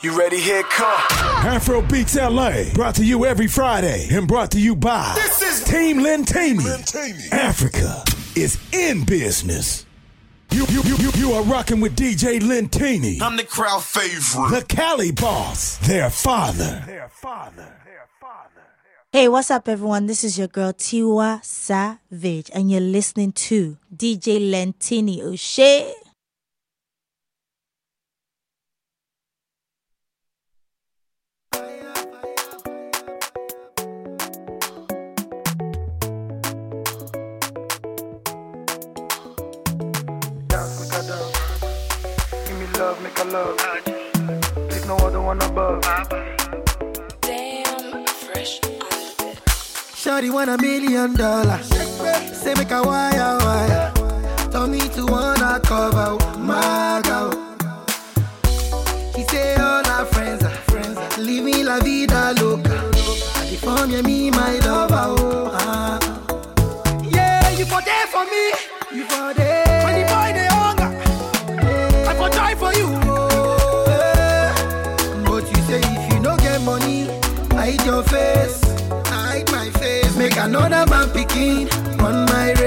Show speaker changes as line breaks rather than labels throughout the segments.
You ready? Here come.
Afro Beats LA, brought to you every Friday and brought to you by
This is
Team Lentini.
Lentini.
Africa is in business. You, you, you, you, you are rocking with DJ Lentini,
I'm the crowd favorite.
the Cali boss, their father. Their father.
Hey, what's up, everyone? This is your girl Tiwa Savage, and you're listening to DJ Lentini O'Shea.
Love, make. There's no other one above.
Damn, fresh on the bit.
Shawty want a million dollars. Say make a wire wire. Tell me to wanna cover my girl. She say all her friends are friends. Leave me la vida loca. I form you me my lover. Oh, ah. Yeah, you for there for me. You for there. Your face. Hide my face. Make another man picking on my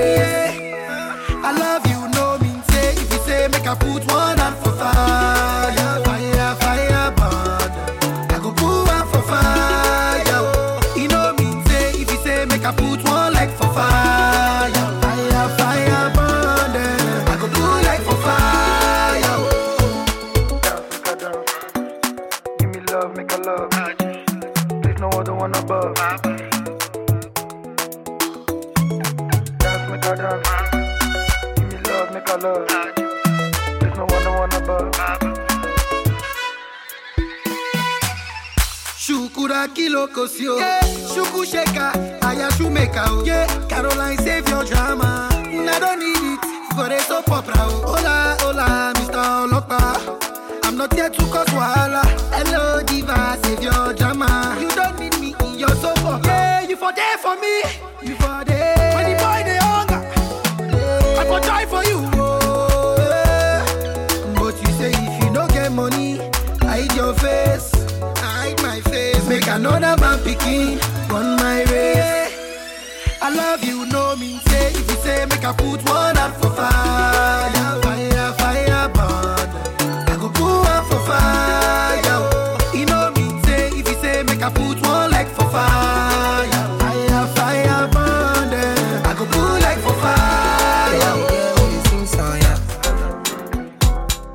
make I put one leg for fire, fire, fire, burn. them. I go put leg for fire. Yeah, oh, you sing song, yeah.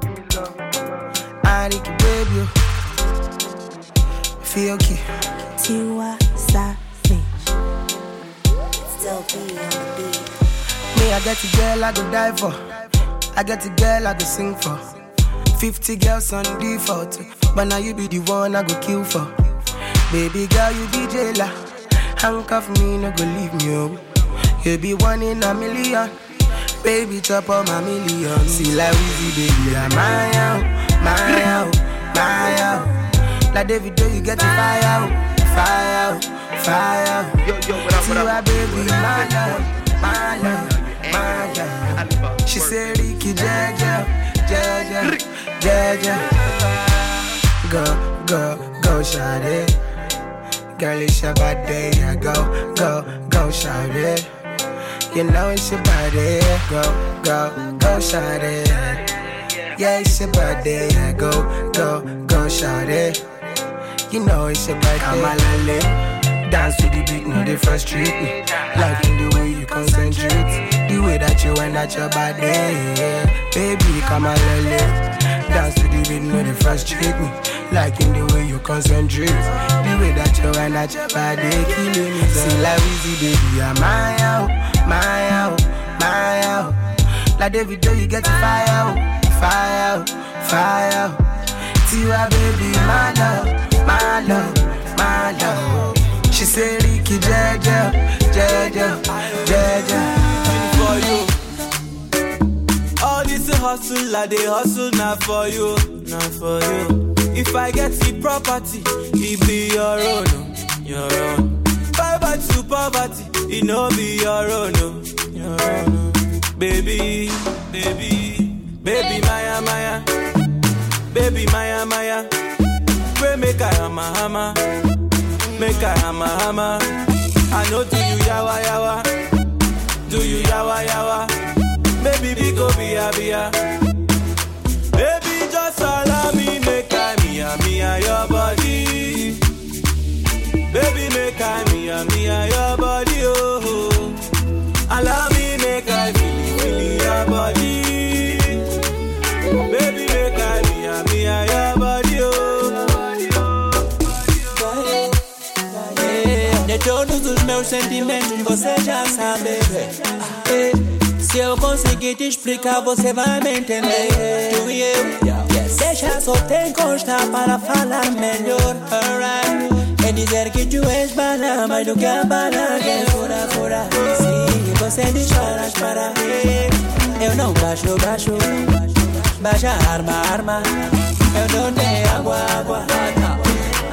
Give me love, make a love.
I need to baby. Feel okay.
Tiwa Savage. Still be on the beat.
Me, I get a girl I go die for. I get a girl I go sing for. 50 girls on default. But now you be the one I go kill for. Baby girl, you be jailer. Handcuff me, no go leave me. Oh. You be one in a million. Baby, top of my million. See like Weezy, baby, I'm my out, my out, my out. Like David, you get the fire out, fire out, fire out.
Yo, yo, what up, what
See
up?
my baby, my love, my love, my love. Eh, she said, Ricky, Jaja, Jaja, Jaja. Go, go, go, shawty. Girl, it's your body, yeah. Go, go, go, shout it. You know it's your body, go, go, go, shout it. Yeah, it's your body, yeah. Go, go, go, shout it. You know it's your body. I'm a lale. Dance to the beat, no, they frustrate me. Like in the way you concentrate. The way that you wind at your body, yeah. Baby, come on, lele. Dance to the beat, no, they frustrate me. Like in the way you concentrate. The way that you wind at your body, killing me. See, like Weezy, baby, I'm my out, my out, my out. Like David, do you get the fire out, fire out, fire out. Tiwa, baby, my love, my love, my love. She say, Ricky, Jaja, Jaja, Jaja.
for you. All this hustle, I they hustle not for you, not for you. If I get the property, it be your own, oh, your own. Bye bye to poverty, it no be your own, oh, your own. Oh. Baby, baby, baby Maya Maya, baby Maya Maya. Pray make I hama hammer, make I hama hammer. I know do you yawa yawa, do you yawa yawa. Maybe we go be a be
a. Todos os meus sentimentos você já sabe. E se eu conseguir te explicar, você vai me entender. Tu e eu, deixa só te encostar para falar melhor. Alright. É dizer que tu és bala, mais do que a bala é fura, fura. Sim, você dispara, para mim. Eh, eu não baixo, baixo. Baixa arma, arma. Eu não dei água, água.
Ah,
tá.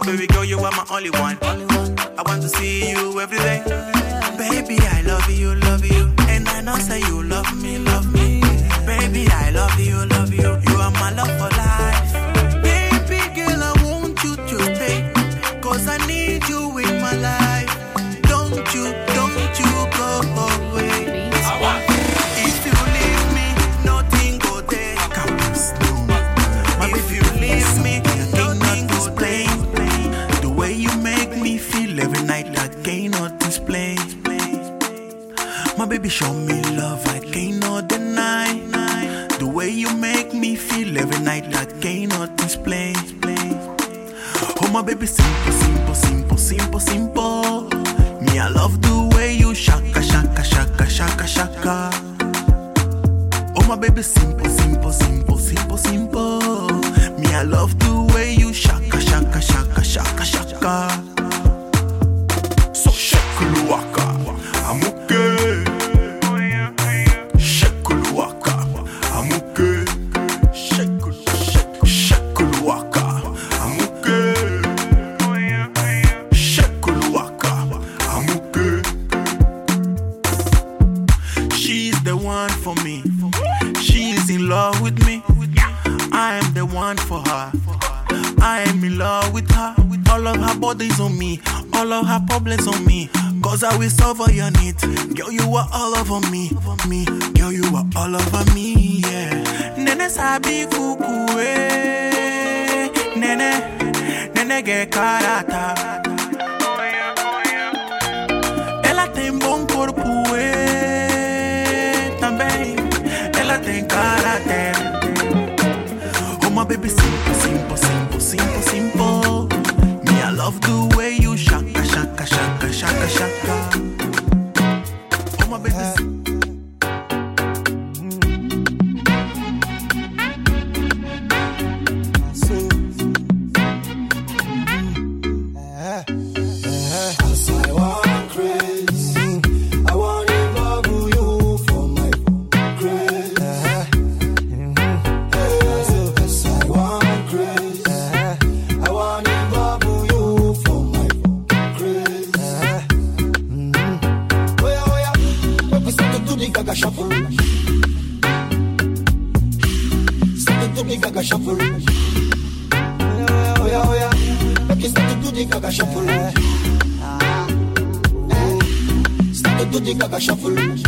my baby girl, you are my only one. I want to see you every day. Baby, I love you, love you. And I know say you love me, love me. over me, me.
shuffle. to into the gaga shuffle. Oh, oh yeah, oh yeah. Make you step into the gaga shuffle.
Eh. Step into the
gaga shuffle.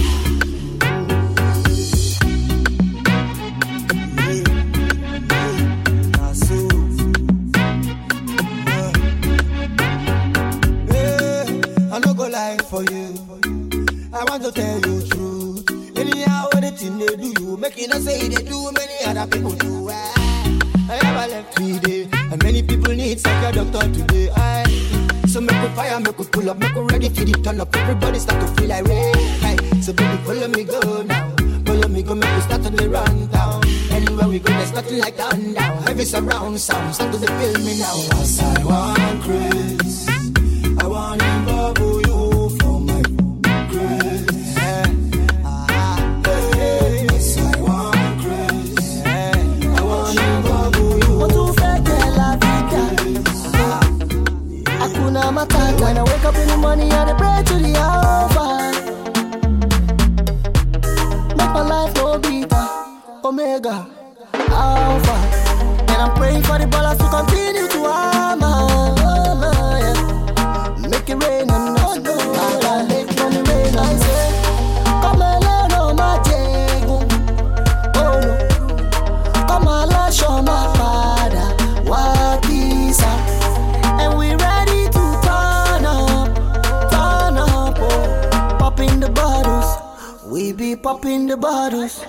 Popping the bottles.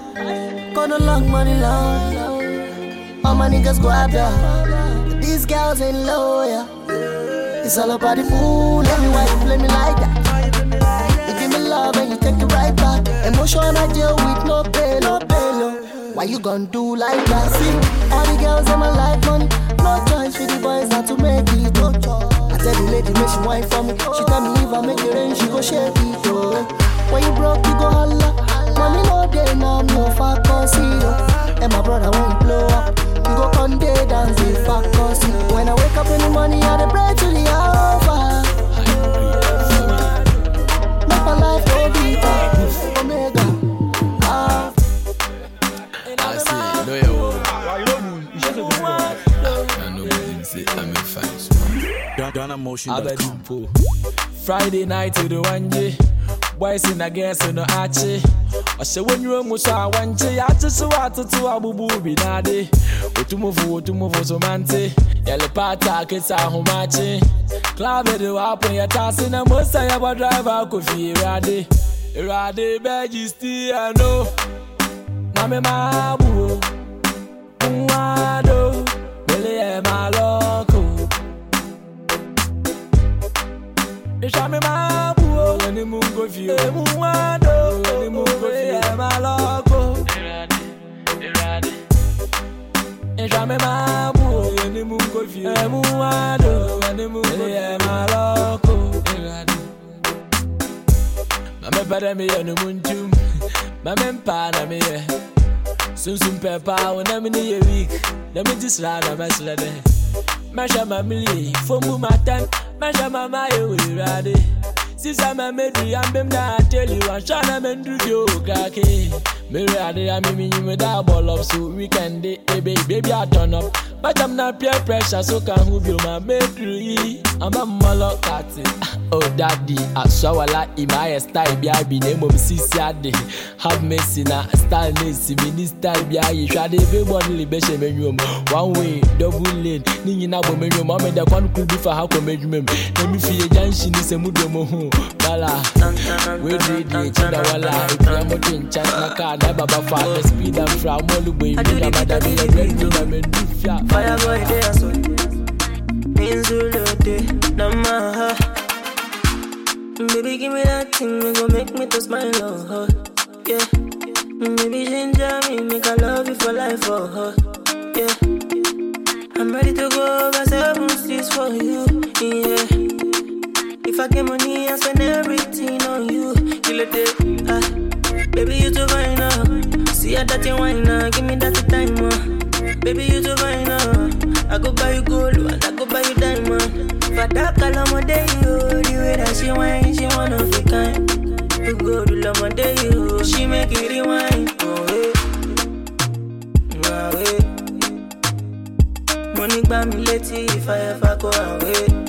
Gonna long money long. All my niggas go out there. These girls ain't loyal. It's all about the food. Every why you play me like that. You give me love and you take it right back. Emotion I deal with no pain, no pay, no. Why you gon' do like that? See, all the girls in my life, money. No choice for the boys not to make it. Oh. I tell the lady, make she wine for me. She tell me if I make it rain, she go shake it. Oh. When you broke, you go holla. Mommy, no day now, no fuck conceal. And my brother, when you blow up, you go come day dance, the fuck conceal. When I wake up in the morning, I dey pray to the Alpha. Make my life no deeper. Omega. Ah.
I say, no, yo. I know him say I'm a fan.
Ghana motion.
Abedimpo. Friday night to the one day. boys in a girls in a achi. I say when you must I want you, I just want to to a bubu binade. Otumovu, otumovu somante. Yellow pata kisa humachi. Clave do up when you're tossing a musa yaba driver kofi rade. Rade beji still know. Name my boo. Mwado. Bele my loco. Deixa me mal. Any moon go view. Any moon wado. Any moon go view. Any my logo. E, e, e jamais e ma boue. Any moon go view. Any moon wado. Any moon go view. Any my logo. Mame pade mi ye ni moun tum. Mame mpa na mi ye. Sum sum pe pa ou na mi ni ye week. Na mi disla na me sle de. Mesha ma mi li. Fomu ma ten. Mesha ma ma ye we ready. sisa ma medu ya mbem na ateli wansha na mendu di okake mere ade ya mimi nyime da ball up so weekend day hey baby baby I turn up. But I'm not peer pressure so can who be my medu yi I'm a molo kati ah, oh daddy asawala imaya style bi abi name of sisi ade. Have mercy na style nisi mini style bi ayi shade everybody libeshe menyu one way double lane. Ni nyina bo menyu mo me da kwan ku bi fa ha ko menyu mem na mi fie junction se mu do mo ho bala wediri die ekyi da wala epia mo de nkyɛn na kaa na baba fa the speed and fra mo olu bɔ ebi na bada mi yɛ ready na mɛ ndu fia.
Fire boy dey aso Inzulode Namaha Baby give me that thing We gon' make me to smile oh oh. Yeah. Baby ginger me Make I love you for life oh oh. Yeah. I'm ready to go over seven seas for you Yeah If I get money I spend everything on you Kill it ah. Baby you too fine now See how that you wine now Give me that time uh. Baby, you too fine now. I go buy you gold and I go buy you diamond. For that color, day you the way that she whine, she one of a kind. You go to love my day you, she make it rewind. Oh, hey. Oh, hey. Eh. Money buy me lady if I ever go away.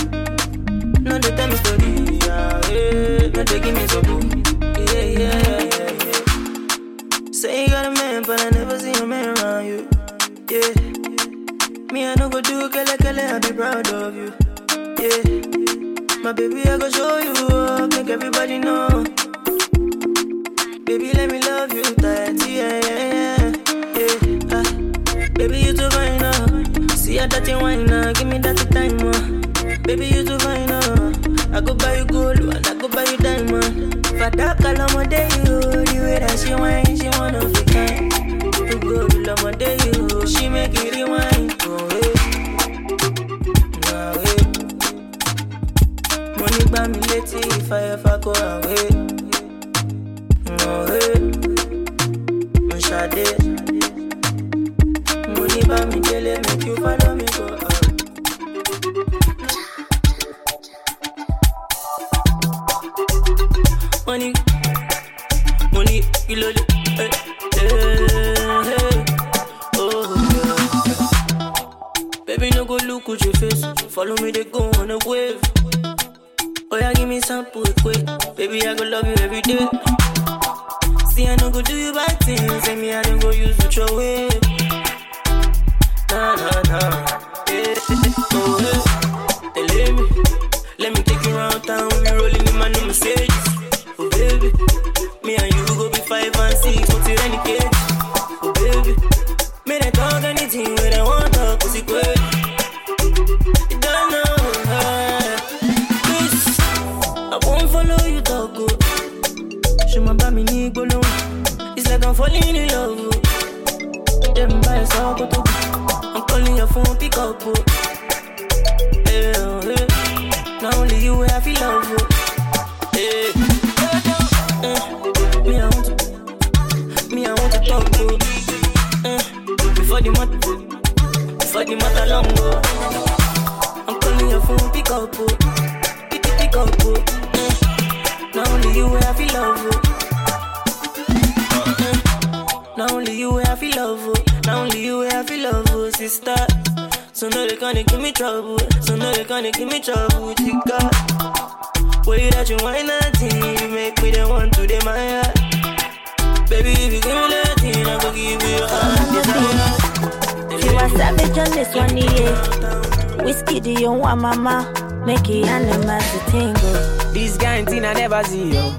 This
kind thing I never see, yo.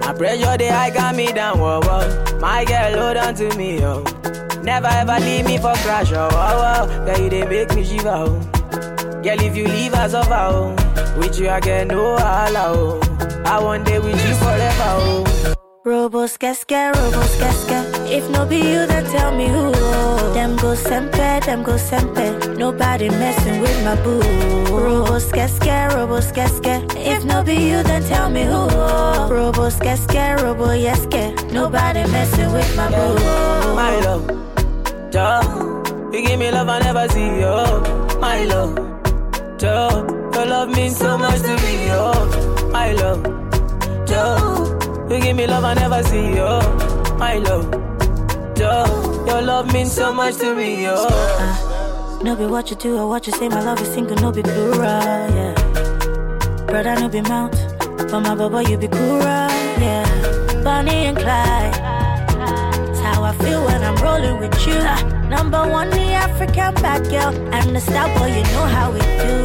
My pressure, they high got me down, whoa, whoa. My girl, hold on to me, yo. Never ever leave me for crash, oh, oh, oh. Girl, you they make me shiver, oh. Girl, if you leave us over, oh. With you, I get no allow, oh. I want day with you forever, oh.
Robo skeske, robo skeske. If no be you, then tell me who. Them go sempe, them go sempe. Nobody messing with my boo. Robo skeske, robo skeske. If no be you, then tell me who. Robo skeske, robo yeske. Nobody messing with my boo.
My love, Joe, you give me love I never see, yo. My love, Joe, your love means so much to me, yo. My love, Joe, you give me love I never see, yo. My love, Joe, your love means so much to me, yo.
Uh, no be what you do or what you say, my love is single, no be plural, yeah. Brother, no be mount, but my baba, you be cool, yeah. Bonnie and Clyde, that's how I feel when I'm rolling with you. Uh, number one, the African bad girl, and the star boy, you know how we do.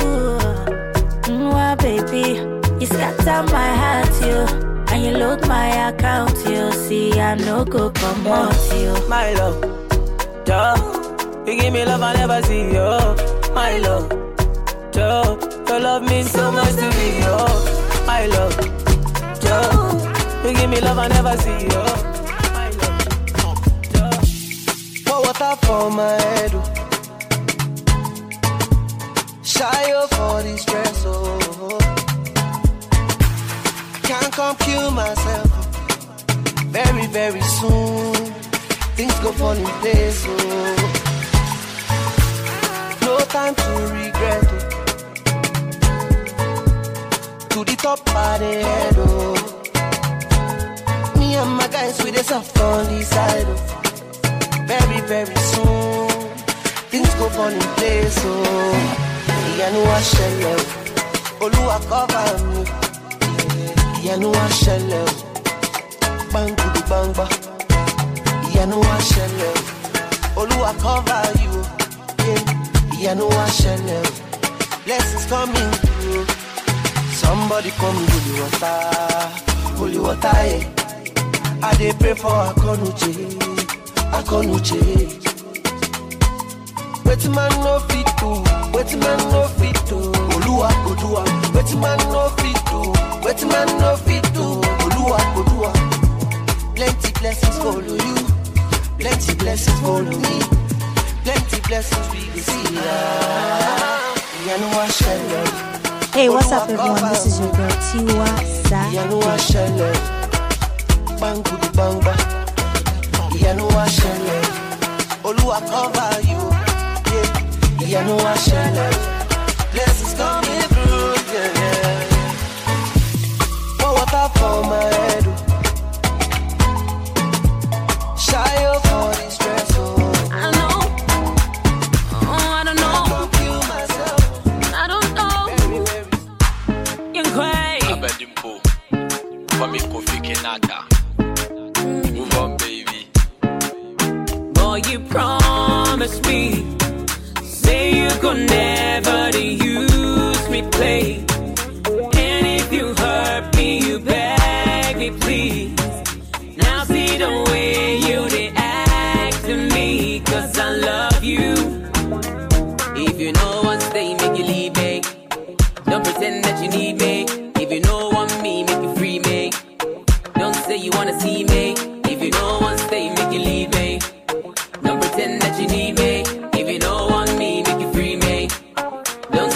Mm, Mwah, baby, you scatter my heart, you. And you load my account, you see, I no go come out, you.
My love, Joe, you give me love I never see, yo. My love, Joe, your love means so much to me, yo. My love, Joe, you give me love I never see, yo. My love, duh.
Pour water for my head. Shy for the stress, oh. Can't come kill myself. Very, very soon, things go fall in place, oh. No time to regret, oh. to the top of the head, oh. Me and my guys with the soft on the side, oh. Very, very soon, things go fall in place, oh. Ìyanu wa ṣẹlẹ̀ Olúwa cover mi. Ìyanu wa ṣẹlẹ̀ o, gbàngudu gbangba. Ìyanu wa ṣẹlẹ̀ o, Olúwa cover you. Yeah. Ìyanu wa ṣẹlẹ̀ o, blessings coming through. Somebody come holy water, holy water, yeah. I dey pray for Akonuche, Akonuche. Wetin man no fit do, wetin man no fit do, Oluwa go do am. Wetin man no fit do, wetin man no fit do, Oluwa go do am. Plenty blessings follow you, plenty blessings follow me, plenty blessings we dey see.
Hey, what's up, everyone? This is your girl Tiwa
ìyanu wa ṣẹlẹ̀ gbàngudu gbangba ìyanu wa ṣẹlẹ̀ olúwa cover you. Yeah. ìyanu wa ṣẹlẹ̀ for my head o. ṣayo for the stress o.
I know. Oh, I don't know.
Kill myself.
I don't know. You're crazy.
Abedimpo, for me Kofi Kenada. Move on, baby.
Boy, you promised me. Say you could never to use me, play.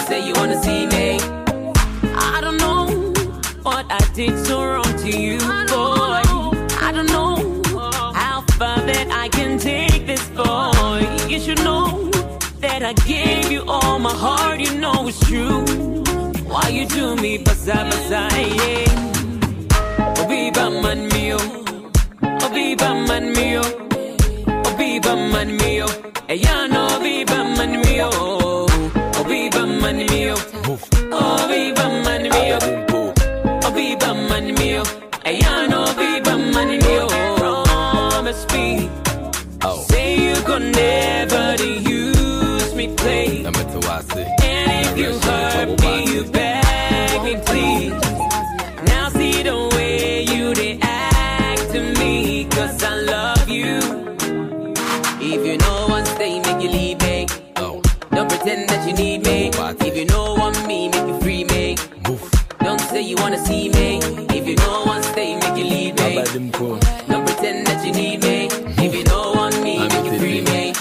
Say you wanna see me. I don't know what I did so wrong to you, boy. I don't know how far that I can take this, boy. You should know that I gave you all my heart. You know it's true. Why you do me, basa basa, yeah. Oh, viva man mio, oh viva man mio, oh viva man mio, eh ya no viva man mio, oh man mio, oh viva man mio, oh viva man eh ya no viva man mio. Promise wanna see me. If you know one stay, make you leave me. Don't pretend that you need me. If you know want me, make you free me.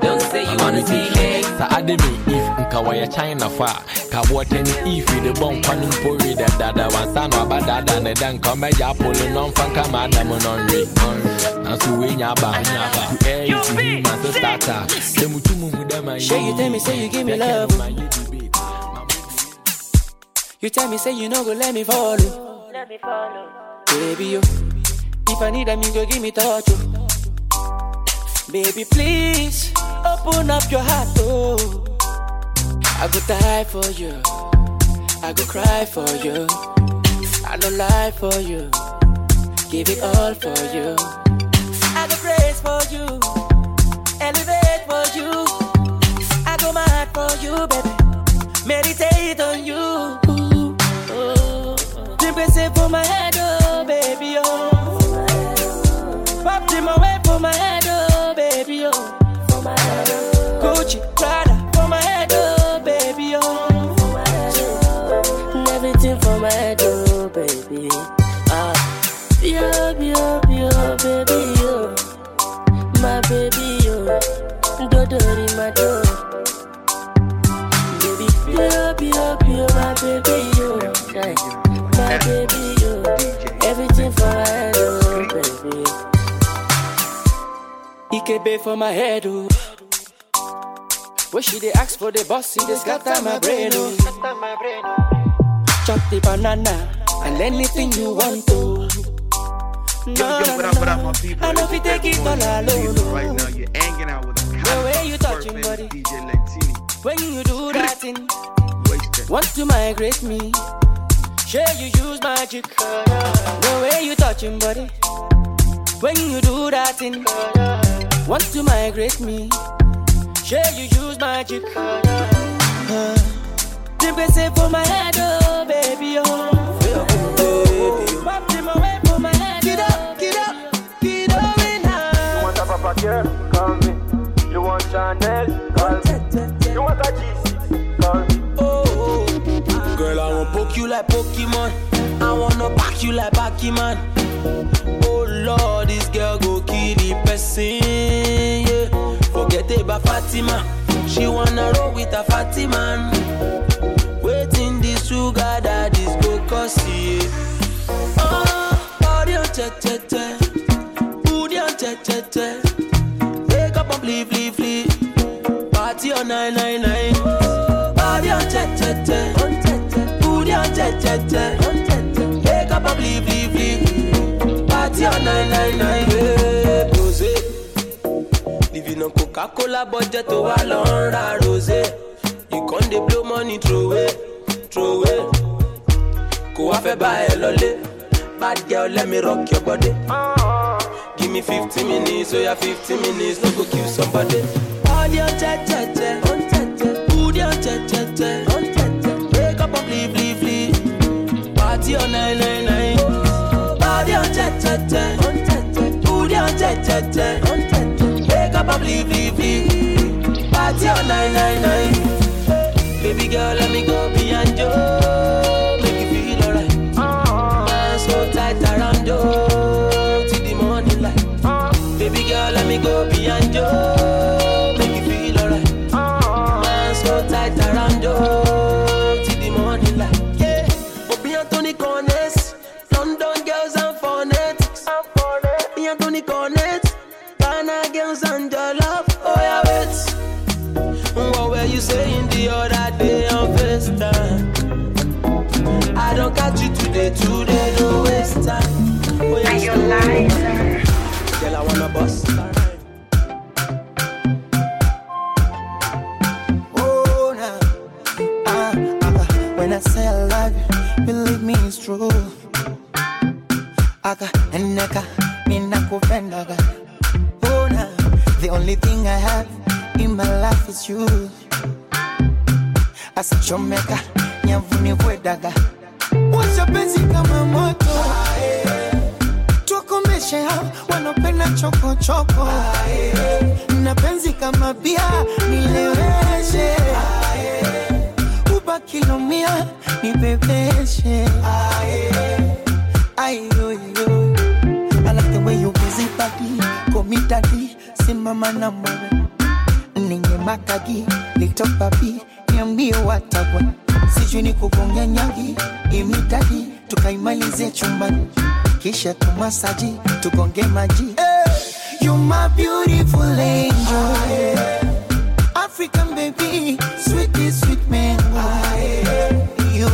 Don't say you wanna see me.
Sa ade me if nka wɔyɛ China fa ka wɔtɛ ne if de bɔ nkwa no mpo wi dɛdada wansa na ɔba dada ne dɛ nka ɔmɛgya apolo na ɔmfa nka ma adam no nwe nanso wei nya aba to air is to him as a starter sɛ mutu mu hu dɛ ma
Sure, you tell me, say you give me love. You tell me, say you no go let me follow. Oh.
Let me follow. Oh.
Baby, yo. If I need them, you go give me touch, oh. Baby, please open up your heart, oh. I go die for you. I go cry for you. I don't lie for you. Give it all for you. I go praise for you. Elevate for you. I go mad for you, baby. Meditate on you. Oh. It for my head, oh, baby, oh. Pop them away for my head, oh, baby, oh. Gucci, Prada, for my head, oh, baby, oh.
And everything for my head, oh baby. Ah, yo, yo, yo, baby, yo, my baby, yo, do do my do. My baby, yo, everything for my head, oh baby.
EKB for my head, oh. When she dey ask for the boss, she dey scatter my brain, oh. chop the banana and anything you want to. No,
Yo, yo, what up, what up,
no.
my people?
I know if you take it all alone.
Oh. Right now, you're hanging out with
The way you touching, body.
DJ Lentini.
When you do that thing, want to migrate me. Sure, you use magic. The way you touching, body. When you do that thing, want to migrate me. Sure, you use magic. Uh, Them can say for my head, oh baby, oh. Pop them away for my head, Get up, get up, get up now.
You want a Papa girl? Call me. You want Chanel? Call me. You want a G6?
Girl, I wanna poke you like Pokemon. I wanna back you like Pokemon. Oh Lord, this girl go kill the person. Yeah. Forget about Fatima. She wanna roll with a fatty man. Waiting this sugar daddy's go cause yeah. Oh, body on che che che. Booty on che che che. Wake up and flee, flee, flee. Party on 999. Body on che che che. Booty on che che che. Wake up and flee, flee, flee. Party on 999. Yeah, rosé. Living on Coca-Cola budget to a long rosé. You can't dey blow money throw away, throw away. Kò wá fẹ́ bá ẹ lọlé. Bad girl, let me rock your body. Give me 15 minutes, oh yeah, 15 minutes, no go kill somebody. Body on che che che, On 999. Body on on. Party on 999. Baby girl, let me go beyond you,
Eneka ninakupendaga. Oh, nah. The only thing I have in my life is you. Asichomeka nyavuni kwedaga. Washa penzi kama moto. Tukomeshe hao wanopenda chokochoko. Na penzi kama bia nileweshe. Ubaki lumia nibebeshe. Ayoyo. I me daddy, simama na ninye makagi little papi niambie watagwa sijui ni kugonga nyagi imitadi tukaimalize chumbani kisha tumasaji tugonge maji. Hey, you my beautiful angel. African baby sweetie sweet man you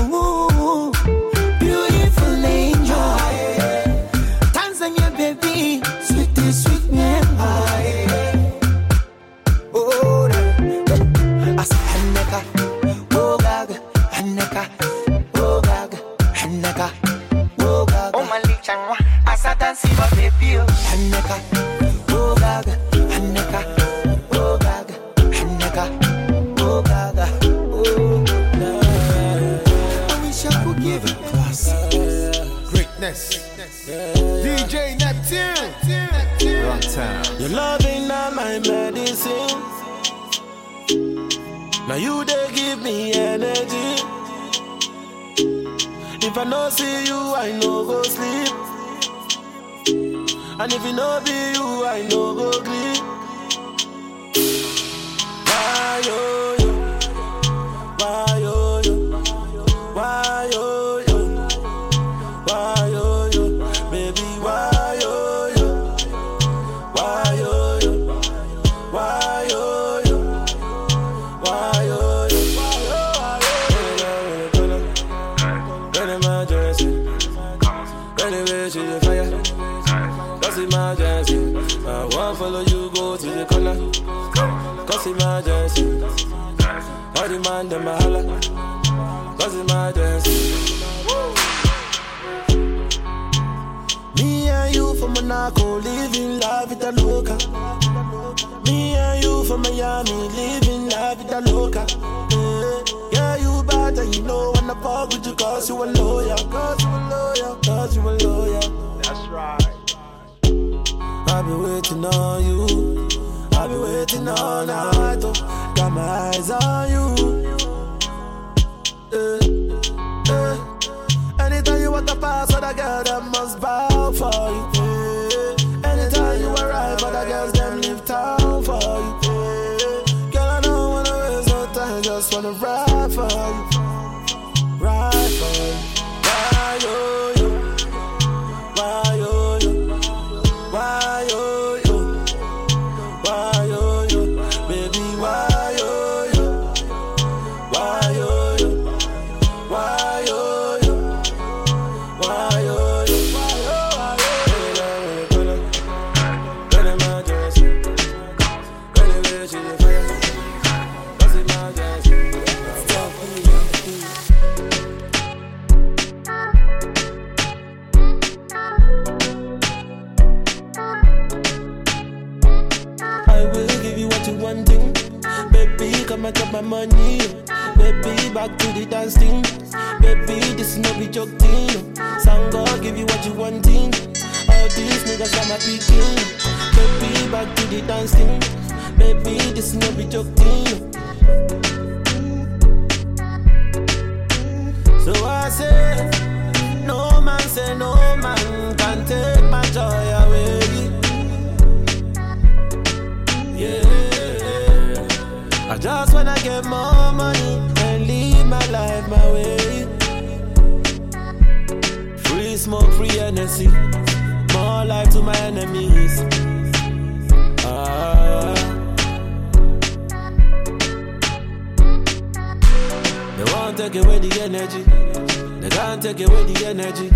Greatness. DJ Neptune. Wrong town.
Your love ain't not my medicine. Now you they give me energy. If I no see you, I no go sleep. And if it no be you, I no go sleep. Why yo
Man them a holla. Cause emergency.
Me and you from Monaco, living la a loca. Me and you from Miami, living la vida loca. Yeah, yeah you bad and you know when I fuck with you cause you a lawyer. Cause you a lawyer, cause you a lawyer.
That's right.
I've been waiting on you. Been waiting all night. Oh. Got my eyes on you. Eh, eh. Anytime you want to pass, other girl them must bow Baby, this is no be joke thing. Sangha, give you what you wanting. All these niggas got my picking. Baby, back to the dance thing. Baby, this is no be joke thing. So I say, no man say no man can take my joy away. Yeah, I just wanna get more energy, more life to my enemies. Ah. They won't take away the energy. They can't take away the energy.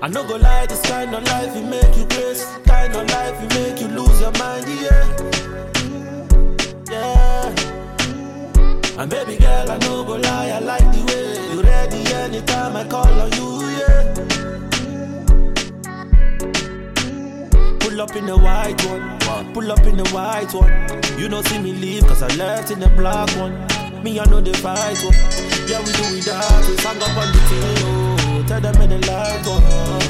I no go lie, this kind of life will make you grace. Kind of life will make you lose your mind. Yeah. And baby girl, I no go lie, I like the way you ready anytime I call on you, yeah. Pull up in the white one, pull up in the white one. You don't see me leave, cause I left in the black one. Me, I know the fight one. Yeah, we do it that, we sang up on the team, oh. Tell them in the light one,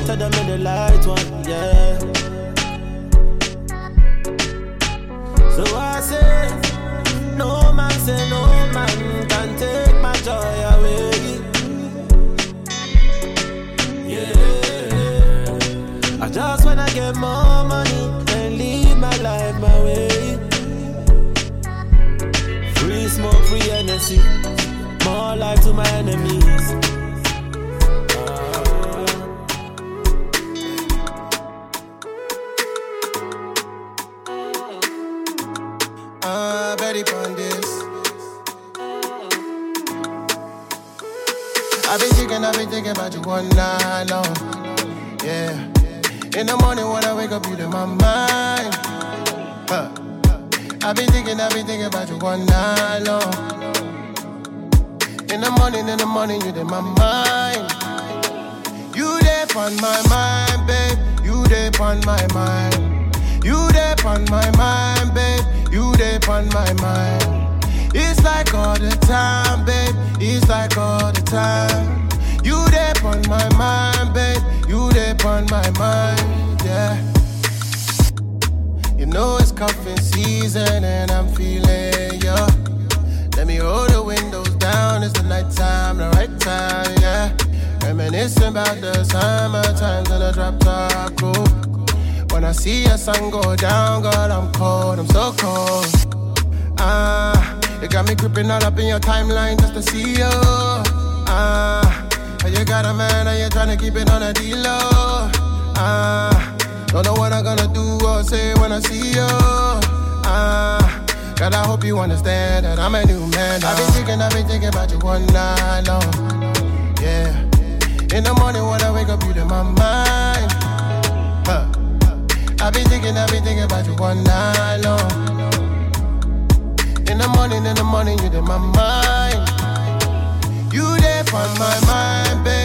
tell them in the light one, yeah. So I say, no man say no man can take my joy away. Yeah, I just wanna get more money and live my life my way. Free smoke, free energy, more life to my enemies.
Thinking about you one night long. Yeah. In the morning when I wake up, you in my mind. Huh. I've been thinking, I've been thinking about you one night long. In the morning, in the morning, you in my mind. You there on my mind, babe. You there on my mind. You there on my mind, babe. You there on my mind. It's like all the time, babe. It's like all the time. You there on my mind, babe. You there on my mind, yeah. You know it's cuffing season and I'm feeling ya. Let me roll the windows down. It's the nighttime, the right time, yeah. Reminiscing about the summer times in the drop top cool. When I see a sun go down, girl, I'm cold, I'm so cold. Ah, you got me creeping all up in your timeline just to see you. Keep it on a D-low. Ah, don't know what I'm gonna do or say when I see you. Ah, God, I hope you understand that I'm a new man. I've been thinking, I've been thinking about you one night long. Yeah. In the morning when I wake up, you're in my mind. Huh. I've been thinking, I've been thinking about you all night long. In the morning, in the morning, you in my mind. You there on my mind, babe.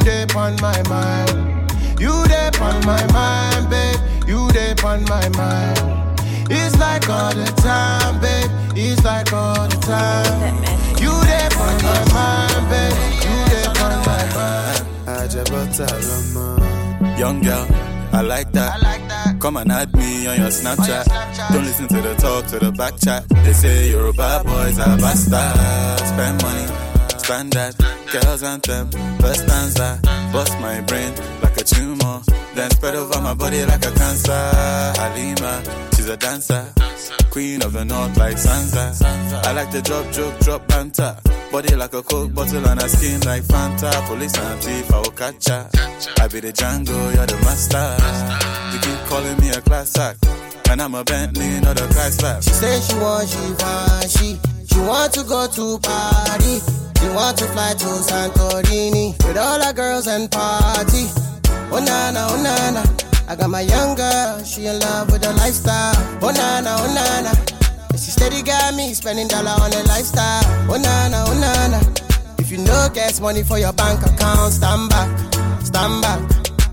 You there on my mind. You there on my mind, babe. You there on my mind. It's like all the time, babe. It's like all the time. You there on my mind, babe. You there on my mind.
I jab a tall amount Young girl, I like that. Come and add me on your Snapchat. Don't listen to the talk, to the back chat. They say you're a bad boys are bastard. Spend money, that. Girls anthem, first stanza. Bust my brain like a tumor. Then spread over my body like a cancer. Halima, she's a dancer. Queen of the north like Sansa. I like to drop, drop, drop banter. Body like a coke bottle and a skin like Fanta. Police and thief, I will catch ya. I be the Django, you're the master. You keep calling me a class act. And I'm a Bentley, not a Chrysler.
She say she want she want she She want to go to party She want to fly to Santorini With all her girls and party. Oh nana, oh nana. I got my young girl, she in love with the lifestyle. Oh nana, oh nana. She steady got me spending dollar on the lifestyle. Oh nana, oh nana. If you no get money for your bank account. Stand back, stand back.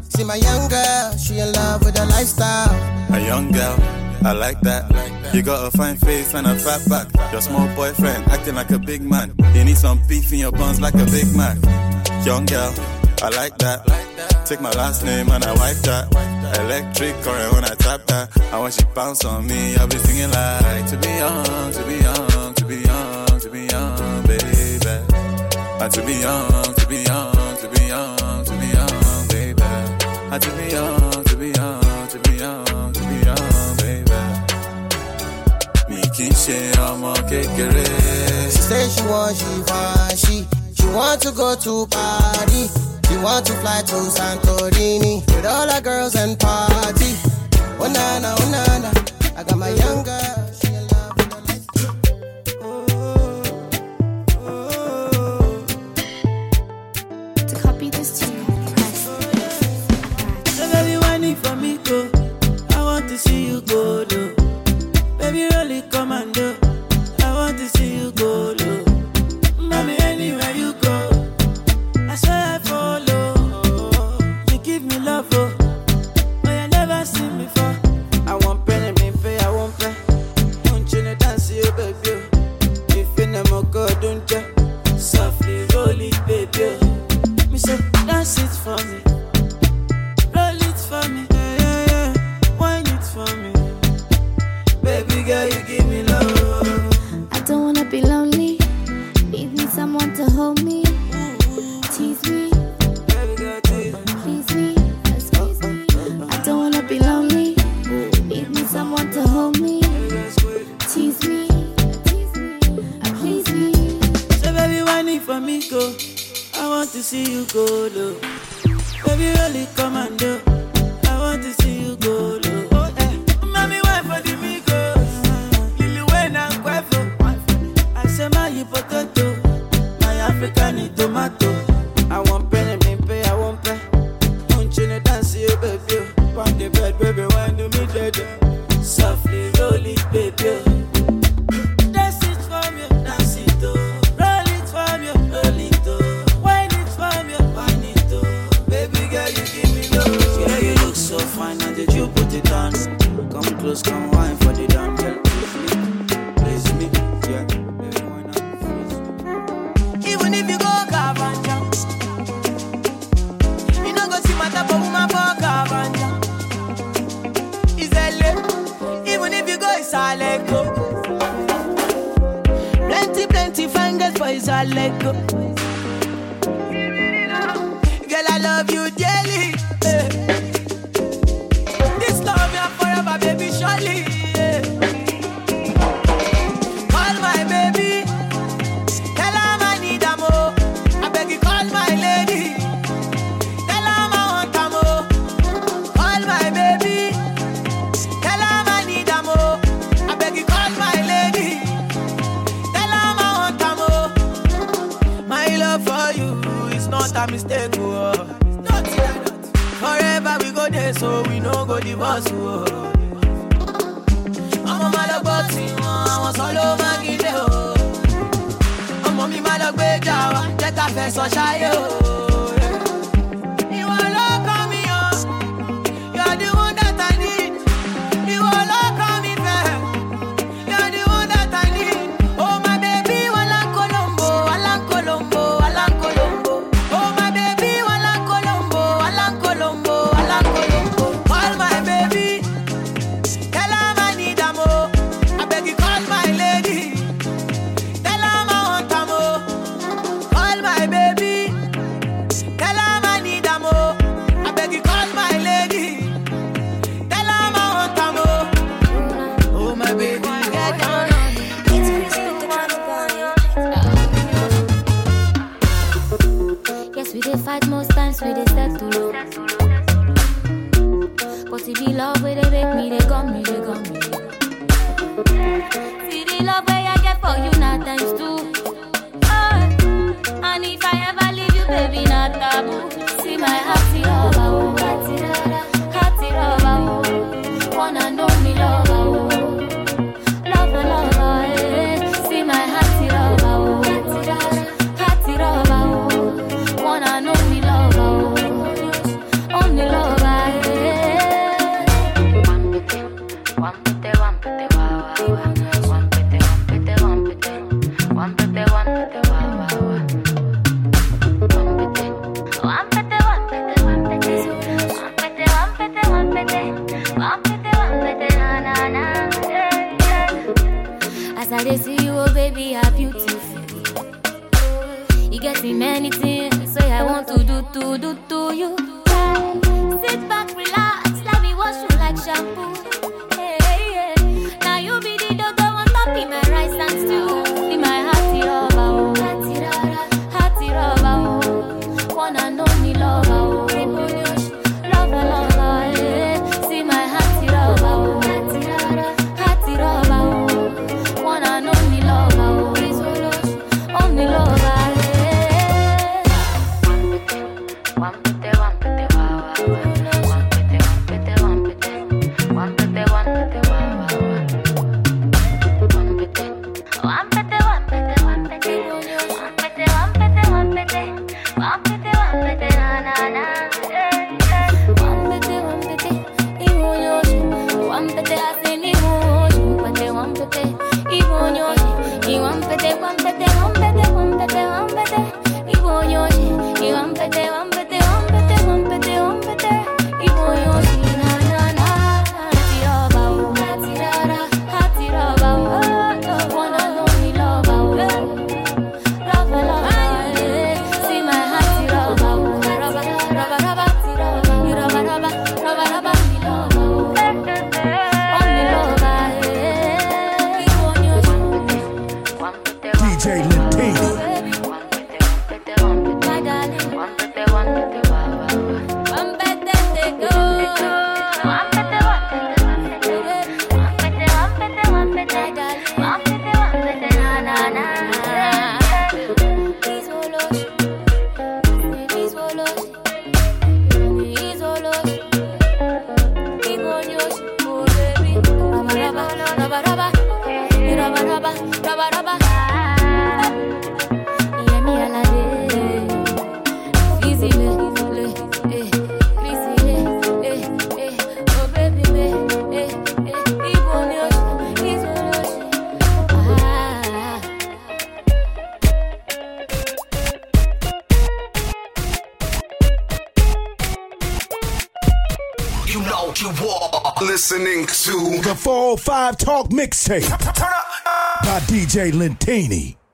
See my young girl, she in love with the lifestyle.
A young girl, I like that. You got a fine face and a fat back. Your small boyfriend acting like a big man. You need some beef in your buns like a Big Mac. Young girl, I like that. Take my last name and I wipe that. Electric current when I tap that. And when she bounce on me, I'll be singing like to be young, to be young, to be young, to be young, baby. And to be young, to be young, to be young, to be young, baby. And to be young, ọmọ kékeré.
She say she want she want she She want to go to party She want to fly to Santorini With all her girls and party Oh nana, oh nana I got my young girl she in love with the lifestyle.
To copy this tune, press.
So baby, whine it for me, go. I want to see you go low. Baby, roll it commando. I want to
Mixtape by DJ Lentini.